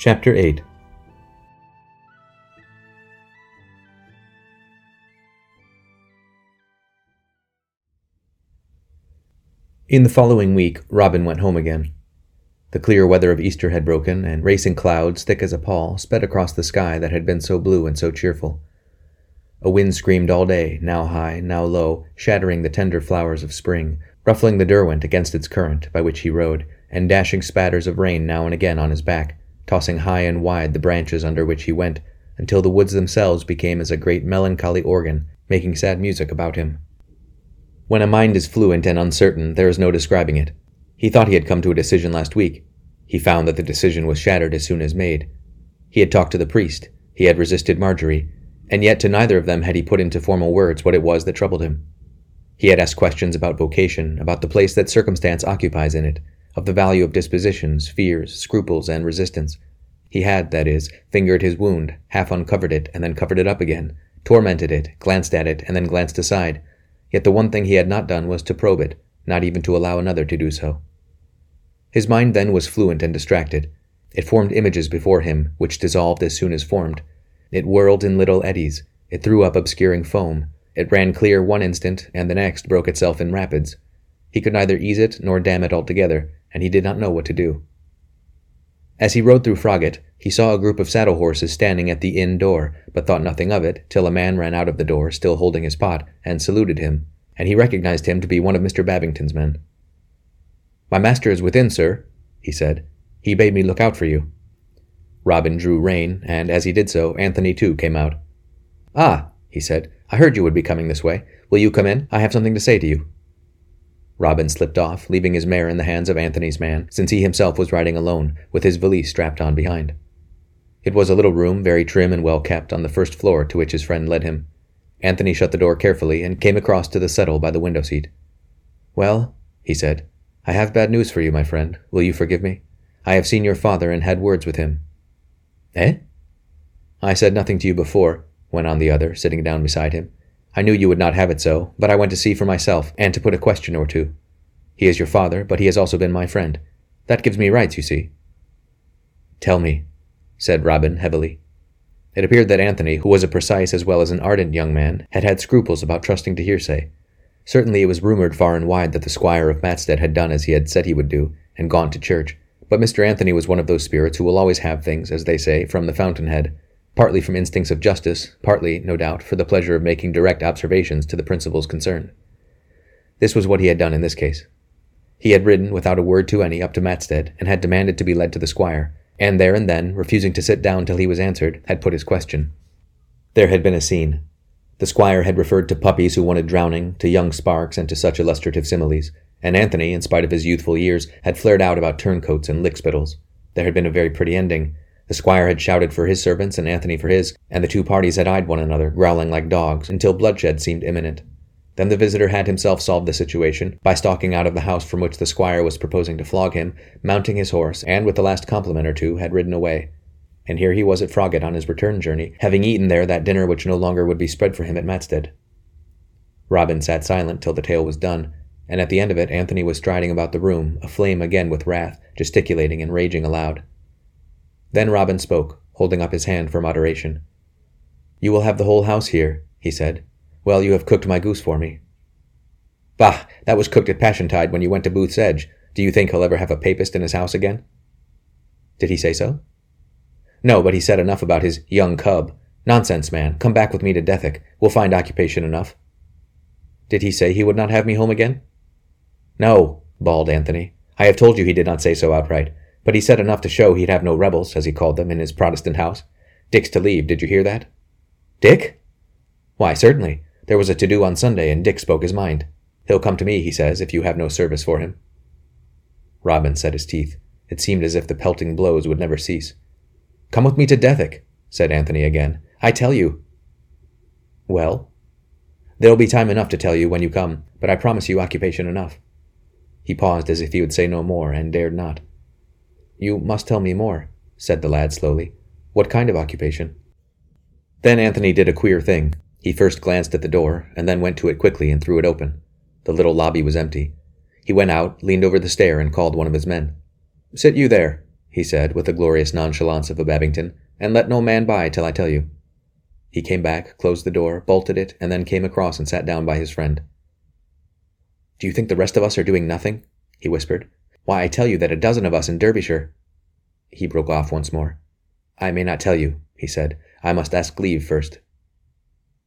Chapter 8 In the following week, Robin went home again. The clear weather of Easter had broken, and racing clouds, thick as a pall, sped across the sky that had been so blue and so cheerful. A wind screamed all day, now high, now low, shattering the tender flowers of spring, ruffling the Derwent against its current, by which he rode, and dashing spatters of rain now and again on his back, tossing high and wide the branches under which he went, until the woods themselves became as a great melancholy organ, making sad music about him. When a mind is fluent and uncertain, there is no describing it. He thought he had come to a decision last week. He found that the decision was shattered as soon as made. He had talked to the priest. He had resisted Marjorie. And yet to neither of them had he put into formal words what it was that troubled him. He had asked questions about vocation, about the place that circumstance occupies in it, of the value of dispositions, fears, scruples, and resistance. He had, that is, fingered his wound, half uncovered it, and then covered it up again, tormented it, glanced at it, and then glanced aside, Yet the one thing he had not done was to probe it, not even to allow another to do so. His mind then was fluent and distracted. It formed images before him, which dissolved as soon as formed. It whirled in little eddies. It threw up obscuring foam. It ran clear one instant, and the next broke itself in rapids. He could neither ease it nor dam it altogether, and he did not know what to do. As he rode through Froggatt, he saw a group of saddle horses standing at the inn door, but thought nothing of it, till a man ran out of the door, still holding his pot, and saluted him, and he recognized him to be one of Mr. Babington's men. My master is within, sir, he said. He bade me look out for you. Robin drew rein, and as he did so, Anthony too came out. Ah, he said, I heard you would be coming this way. Will you come in? I have something to say to you. Robin slipped off, leaving his mare in the hands of Anthony's man, since he himself was riding alone, with his valise strapped on behind. It was a little room, very trim and well kept, on the first floor to which his friend led him. Anthony shut the door carefully and came across to the settle by the window seat. Well, he said, I have bad news for you, my friend. Will you forgive me? I have seen your father and had words with him. Eh? I said nothing to you before, went on the other, sitting down beside him. I knew you would not have it so, but I went to see for myself, and to put a question or two. He is your father, but he has also been my friend. That gives me rights, you see. Tell me, said Robin heavily. It appeared that Anthony, who was a precise as well as an ardent young man, had had scruples about trusting to hearsay. Certainly it was rumored far and wide that the squire of Matstead had done as he had said he would do, and gone to church, but Mr. Anthony was one of those spirits who will always have things, as they say, from the fountainhead, partly from instincts of justice, partly, no doubt, for the pleasure of making direct observations to the principals concerned. This was what he had done in this case. He had ridden, without a word to any, up to Matstead, and had demanded to be led to the squire, and there and then, refusing to sit down till he was answered, had put his question. There had been a scene. The squire had referred to puppies who wanted drowning, to young sparks, and to such illustrative similes, and Anthony, in spite of his youthful years, had flared out about turncoats and lickspittles. There had been a very pretty ending, the squire had shouted for his servants and Anthony for his, and the two parties had eyed one another, growling like dogs, until bloodshed seemed imminent. Then the visitor had himself solved the situation by stalking out of the house from which the squire was proposing to flog him, mounting his horse, and with the last compliment or two had ridden away. And here he was at Froggatt on his return journey, having eaten there that dinner which no longer would be spread for him at Matstead. Robin sat silent till the tale was done, and at the end of it Anthony was striding about the room, aflame again with wrath, gesticulating and raging aloud. Then Robin spoke, holding up his hand for moderation. You will have the whole house here, he said. Well, you have cooked my goose for me. Bah! That was cooked at Passiontide when you went to Booth's Edge. Do you think he'll ever have a papist in his house again? Did he say so? No, but he said enough about his young cub. Nonsense, man. Come back with me to Dethick. We'll find occupation enough. Did he say he would not have me home again? No, bawled Anthony. I have told you he did not say so outright. But he said enough to show he'd have no rebels, as he called them, in his Protestant house. Dick's to leave, did you hear that? Dick? Why, certainly. There was a to do on Sunday, and Dick spoke his mind. He'll come to me, he says, if you have no service for him. Robin set his teeth. It seemed as if the pelting blows would never cease. Come with me to Dethick, said Anthony again. I tell you. Well? There'll be time enough to tell you when you come, but I promise you occupation enough. He paused as if he would say no more, and dared not. You must tell me more, said the lad slowly. What kind of occupation? Then Anthony did a queer thing. He first glanced at the door, and then went to it quickly and threw it open. The little lobby was empty. He went out, leaned over the stair, and called one of his men. Sit you there, he said with the glorious nonchalance of a Babington, and let no man by till I tell you. He came back, closed the door, bolted it, and then came across and sat down by his friend. Do you think the rest of us are doing nothing? he whispered. Why, I tell you that a dozen of us in Derbyshire. He broke off once more. I may not tell you, he said. I must ask leave first.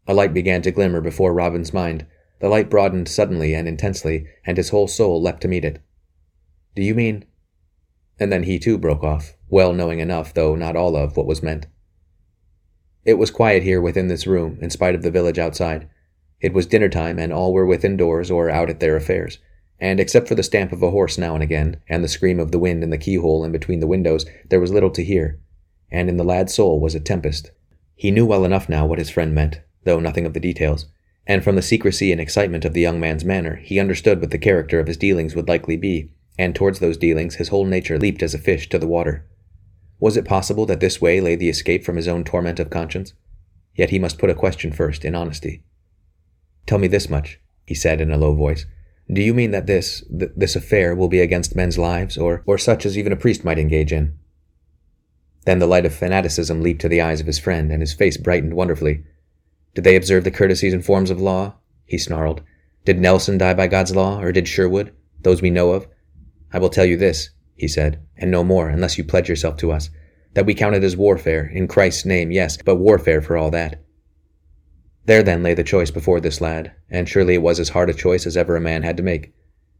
A light began to glimmer before Robin's mind. The light broadened suddenly and intensely, and his whole soul leapt to meet it. Do you mean? And then he too broke off, well knowing enough, though not all of, what was meant. It was quiet here within this room, in spite of the village outside. It was dinner time, and all were within doors or out at their affairs. And except for the stamp of a horse now and again, and the scream of the wind in the keyhole and between the windows, there was little to hear. And in the lad's soul was a tempest. He knew well enough now what his friend meant, though nothing of the details. And from the secrecy and excitement of the young man's manner, he understood what the character of his dealings would likely be, and towards those dealings his whole nature leaped as a fish to the water. Was it possible that this way lay the escape from his own torment of conscience? Yet he must put a question first, in honesty. Tell me this much, he said in a low voice. Do you mean that this, th- this affair will be against men's lives, or, or such as even a priest might engage in? Then the light of fanaticism leaped to the eyes of his friend, and his face brightened wonderfully. Did they observe the courtesies and forms of law? he snarled. Did Nelson die by God's law, or did Sherwood, those we know of? I will tell you this, he said, and no more, unless you pledge yourself to us, that we count it as warfare, in Christ's name, yes, but warfare for all that. There then lay the choice before this lad, and surely it was as hard a choice as ever a man had to make.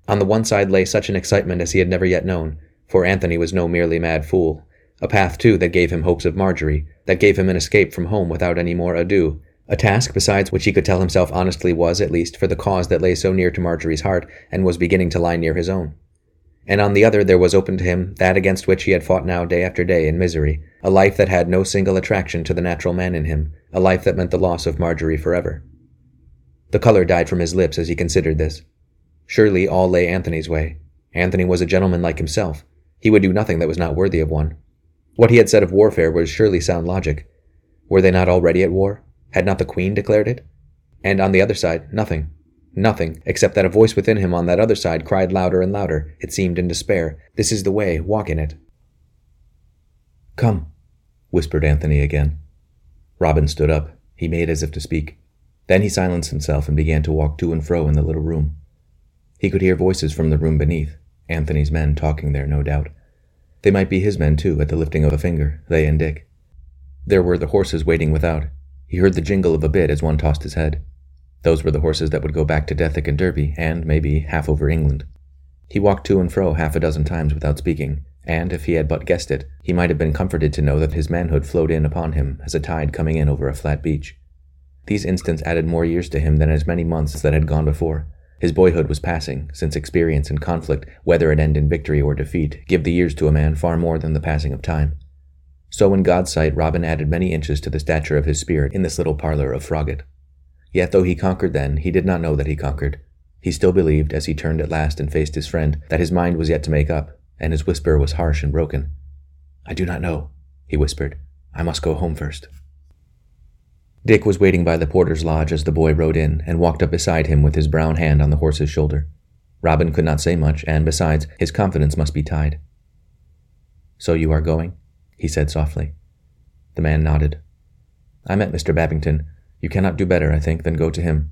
On the one side lay such an excitement as he had never yet known, for Anthony was no merely mad fool. A path, too, that gave him hopes of Marjorie, that gave him an escape from home without any more ado, a task besides which he could tell himself honestly was, at least, for the cause that lay so near to Marjorie's heart and was beginning to lie near his own and on the other there was open to him that against which he had fought now day after day in misery, a life that had no single attraction to the natural man in him, a life that meant the loss of Marjorie forever. The color died from his lips as he considered this. Surely all lay Anthony's way. Anthony was a gentleman like himself. He would do nothing that was not worthy of one. What he had said of warfare was surely sound logic. Were they not already at war? Had not the Queen declared it? And on the other side, nothing. Nothing, except that a voice within him on that other side cried louder and louder, it seemed in despair. This is the way, walk in it. Come, whispered Anthony again. Robin stood up. He made as if to speak. Then he silenced himself and began to walk to and fro in the little room. He could hear voices from the room beneath, Anthony's men talking there, no doubt. They might be his men, too, at the lifting of a finger, they and Dick. There were the horses waiting without. He heard the jingle of a bit as one tossed his head. Those were the horses that would go back to Dethick and Derby, and, maybe, half over England. He walked to and fro half a dozen times without speaking, and, if he had but guessed it, he might have been comforted to know that his manhood flowed in upon him as a tide coming in over a flat beach. These instants added more years to him than as many months that had gone before. His boyhood was passing, since experience and conflict, whether it end in victory or defeat, give the years to a man far more than the passing of time. So in God's sight Robin added many inches to the stature of his spirit in this little parlour of Froggatt. Yet though he conquered then, he did not know that he conquered. He still believed, as he turned at last and faced his friend, that his mind was yet to make up, and his whisper was harsh and broken. I do not know, he whispered. I must go home first. Dick was waiting by the porter's lodge as the boy rode in, and walked up beside him with his brown hand on the horse's shoulder. Robin could not say much, and besides, his confidence must be tied. So you are going? he said softly. The man nodded. I met Mr. Babington. You cannot do better, I think, than go to him.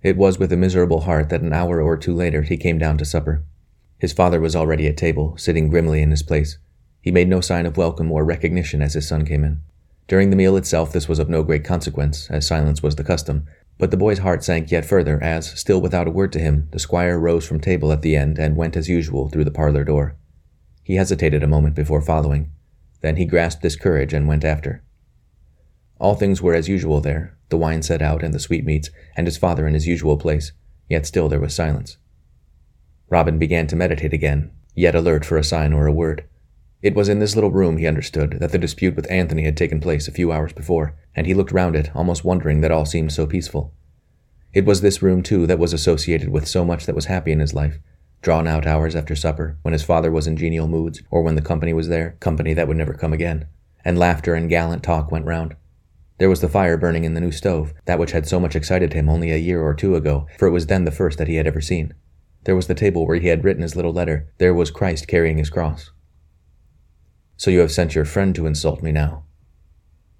It was with a miserable heart that an hour or two later he came down to supper. His father was already at table, sitting grimly in his place. He made no sign of welcome or recognition as his son came in. During the meal itself, this was of no great consequence, as silence was the custom, but the boy's heart sank yet further as, still without a word to him, the squire rose from table at the end and went as usual through the parlor door. He hesitated a moment before following. Then he grasped his courage and went after. All things were as usual there, the wine set out and the sweetmeats, and his father in his usual place, yet still there was silence. Robin began to meditate again, yet alert for a sign or a word. It was in this little room, he understood, that the dispute with Anthony had taken place a few hours before, and he looked round it, almost wondering that all seemed so peaceful. It was this room, too, that was associated with so much that was happy in his life, drawn out hours after supper, when his father was in genial moods, or when the company was there, company that would never come again, and laughter and gallant talk went round. There was the fire burning in the new stove, that which had so much excited him only a year or two ago, for it was then the first that he had ever seen. There was the table where he had written his little letter. There was Christ carrying his cross. So you have sent your friend to insult me now?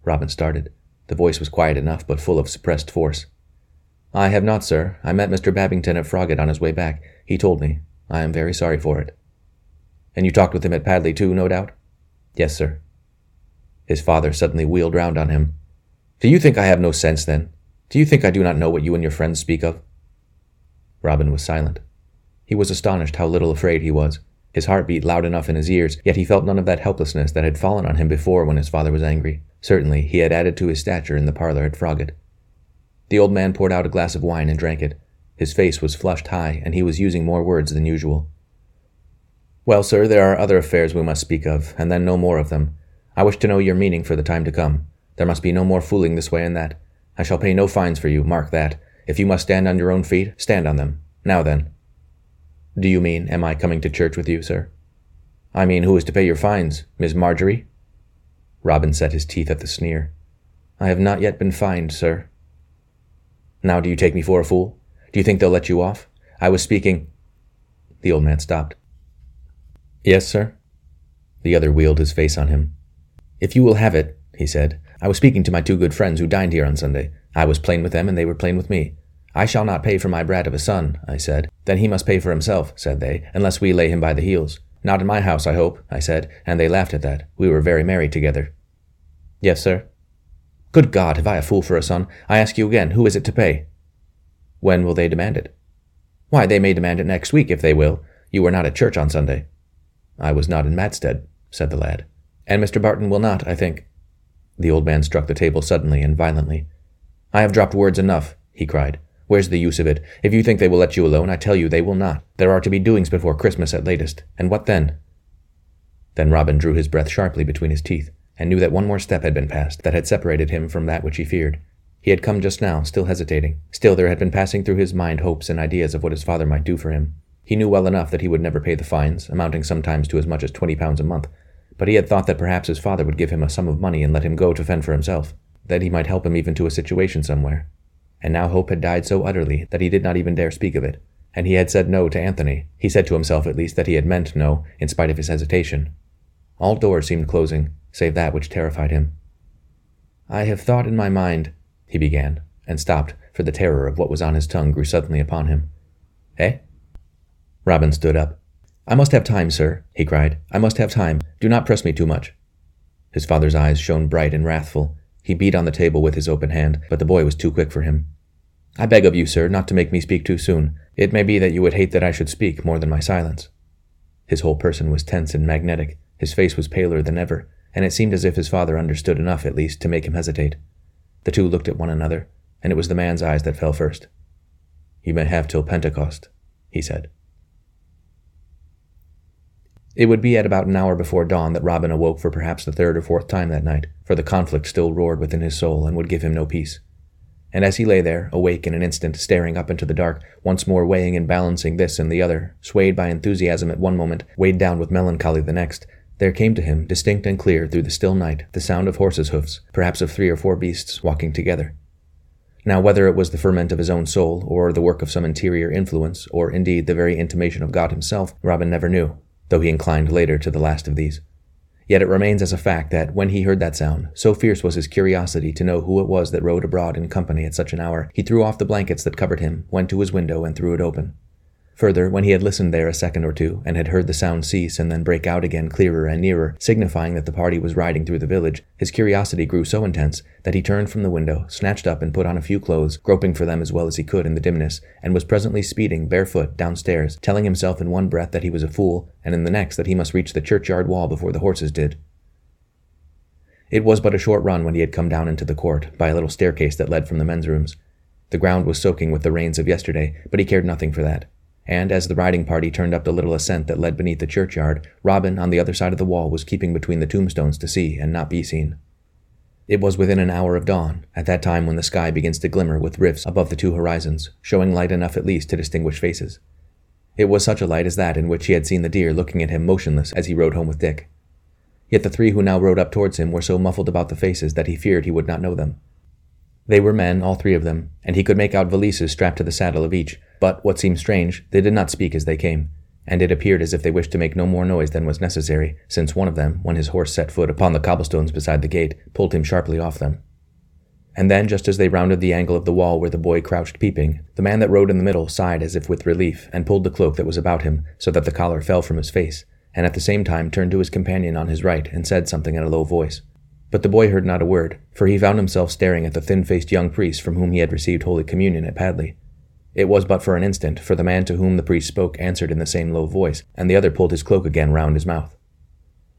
Robin started. The voice was quiet enough, but full of suppressed force. I have not, sir. I met Mr. Babington at Froggatt on his way back. He told me. I am very sorry for it. And you talked with him at Padley, too, no doubt? Yes, sir. His father suddenly wheeled round on him. Do you think I have no sense, then? Do you think I do not know what you and your friends speak of? Robin was silent. He was astonished how little afraid he was. His heart beat loud enough in his ears, yet he felt none of that helplessness that had fallen on him before when his father was angry. Certainly, he had added to his stature in the parlor at Froggatt. The old man poured out a glass of wine and drank it. His face was flushed high, and he was using more words than usual. Well, sir, there are other affairs we must speak of, and then no more of them. I wish to know your meaning for the time to come. There must be no more fooling this way and that. I shall pay no fines for you, mark that. If you must stand on your own feet, stand on them. Now then. Do you mean, am I coming to church with you, sir? I mean, who is to pay your fines? Miss Marjorie? Robin set his teeth at the sneer. I have not yet been fined, sir. Now do you take me for a fool? Do you think they'll let you off? I was speaking. The old man stopped. Yes, sir? The other wheeled his face on him. If you will have it, he said, I was speaking to my two good friends who dined here on Sunday. I was plain with them, and they were plain with me. I shall not pay for my brat of a son, I said. Then he must pay for himself, said they, unless we lay him by the heels. Not in my house, I hope, I said, and they laughed at that. We were very merry together. Yes, sir. Good God, have I a fool for a son? I ask you again, who is it to pay? When will they demand it? Why, they may demand it next week, if they will. You were not at church on Sunday. I was not in Matstead, said the lad. And Mr. Barton will not, I think. The old man struck the table suddenly and violently. I have dropped words enough, he cried. Where's the use of it? If you think they will let you alone, I tell you they will not. There are to be doings before Christmas at latest. And what then? Then Robin drew his breath sharply between his teeth, and knew that one more step had been passed that had separated him from that which he feared. He had come just now, still hesitating. Still there had been passing through his mind hopes and ideas of what his father might do for him. He knew well enough that he would never pay the fines, amounting sometimes to as much as twenty pounds a month, but he had thought that perhaps his father would give him a sum of money and let him go to fend for himself, that he might help him even to a situation somewhere and now hope had died so utterly that he did not even dare speak of it. And he had said no to Anthony. He said to himself at least that he had meant no, in spite of his hesitation. All doors seemed closing, save that which terrified him. I have thought in my mind, he began, and stopped, for the terror of what was on his tongue grew suddenly upon him. Eh? Robin stood up. I must have time, sir, he cried. I must have time. Do not press me too much. His father's eyes shone bright and wrathful. He beat on the table with his open hand, but the boy was too quick for him. I beg of you, sir, not to make me speak too soon. It may be that you would hate that I should speak more than my silence. His whole person was tense and magnetic. His face was paler than ever, and it seemed as if his father understood enough, at least, to make him hesitate. The two looked at one another, and it was the man's eyes that fell first. You may have till Pentecost, he said. It would be at about an hour before dawn that Robin awoke for perhaps the third or fourth time that night, for the conflict still roared within his soul and would give him no peace and as he lay there, awake in an instant, staring up into the dark, once more weighing and balancing this and the other, swayed by enthusiasm at one moment, weighed down with melancholy the next, there came to him, distinct and clear through the still night, the sound of horses' hoofs, perhaps of three or four beasts walking together. Now, whether it was the ferment of his own soul, or the work of some interior influence, or indeed the very intimation of God himself, Robin never knew, though he inclined later to the last of these. Yet it remains as a fact that, when he heard that sound, so fierce was his curiosity to know who it was that rode abroad in company at such an hour, he threw off the blankets that covered him, went to his window, and threw it open. Further, when he had listened there a second or two, and had heard the sound cease and then break out again clearer and nearer, signifying that the party was riding through the village, his curiosity grew so intense that he turned from the window, snatched up and put on a few clothes, groping for them as well as he could in the dimness, and was presently speeding, barefoot, downstairs, telling himself in one breath that he was a fool, and in the next that he must reach the churchyard wall before the horses did. It was but a short run when he had come down into the court, by a little staircase that led from the men's rooms. The ground was soaking with the rains of yesterday, but he cared nothing for that and as the riding party turned up the little ascent that led beneath the churchyard, Robin, on the other side of the wall, was keeping between the tombstones to see and not be seen. It was within an hour of dawn, at that time when the sky begins to glimmer with rifts above the two horizons, showing light enough at least to distinguish faces. It was such a light as that in which he had seen the deer looking at him motionless as he rode home with Dick. Yet the three who now rode up towards him were so muffled about the faces that he feared he would not know them. They were men, all three of them, and he could make out valises strapped to the saddle of each, but, what seemed strange, they did not speak as they came. and it appeared as if they wished to make no more noise than was necessary, since one of them, when his horse set foot upon the cobblestones beside the gate, pulled him sharply off them. And then, just as they rounded the angle of the wall where the boy crouched peeping, the man that rode in the middle sighed as if with relief, and pulled the cloak that was about him, so that the collar fell from his face, and at the same time turned to his companion on his right and said something in a low voice. But the boy heard not a word, for he found himself staring at the thin faced young priest from whom he had received Holy Communion at Padley. It was but for an instant, for the man to whom the priest spoke answered in the same low voice, and the other pulled his cloak again round his mouth.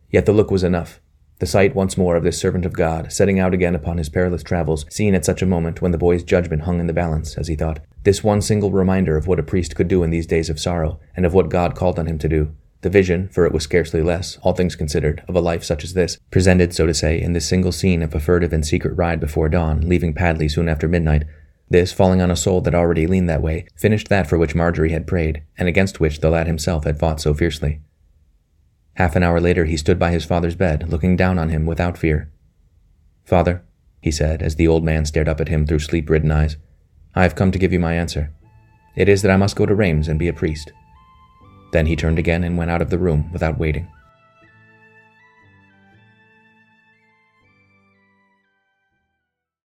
Yet the look was enough, the sight once more of this servant of God, setting out again upon his perilous travels, seen at such a moment when the boy's judgment hung in the balance, as he thought, this one single reminder of what a priest could do in these days of sorrow, and of what God called on him to do, the vision, for it was scarcely less, all things considered, of a life such as this, presented, so to say, in this single scene of a furtive and secret ride before dawn, leaving Padley soon after midnight, this, falling on a soul that already leaned that way, finished that for which Marjorie had prayed, and against which the lad himself had fought so fiercely. Half an hour later, he stood by his father's bed, looking down on him without fear. Father, he said, as the old man stared up at him through sleep ridden eyes, I have come to give you my answer. It is that I must go to Rheims and be a priest. Then he turned again and went out of the room without waiting.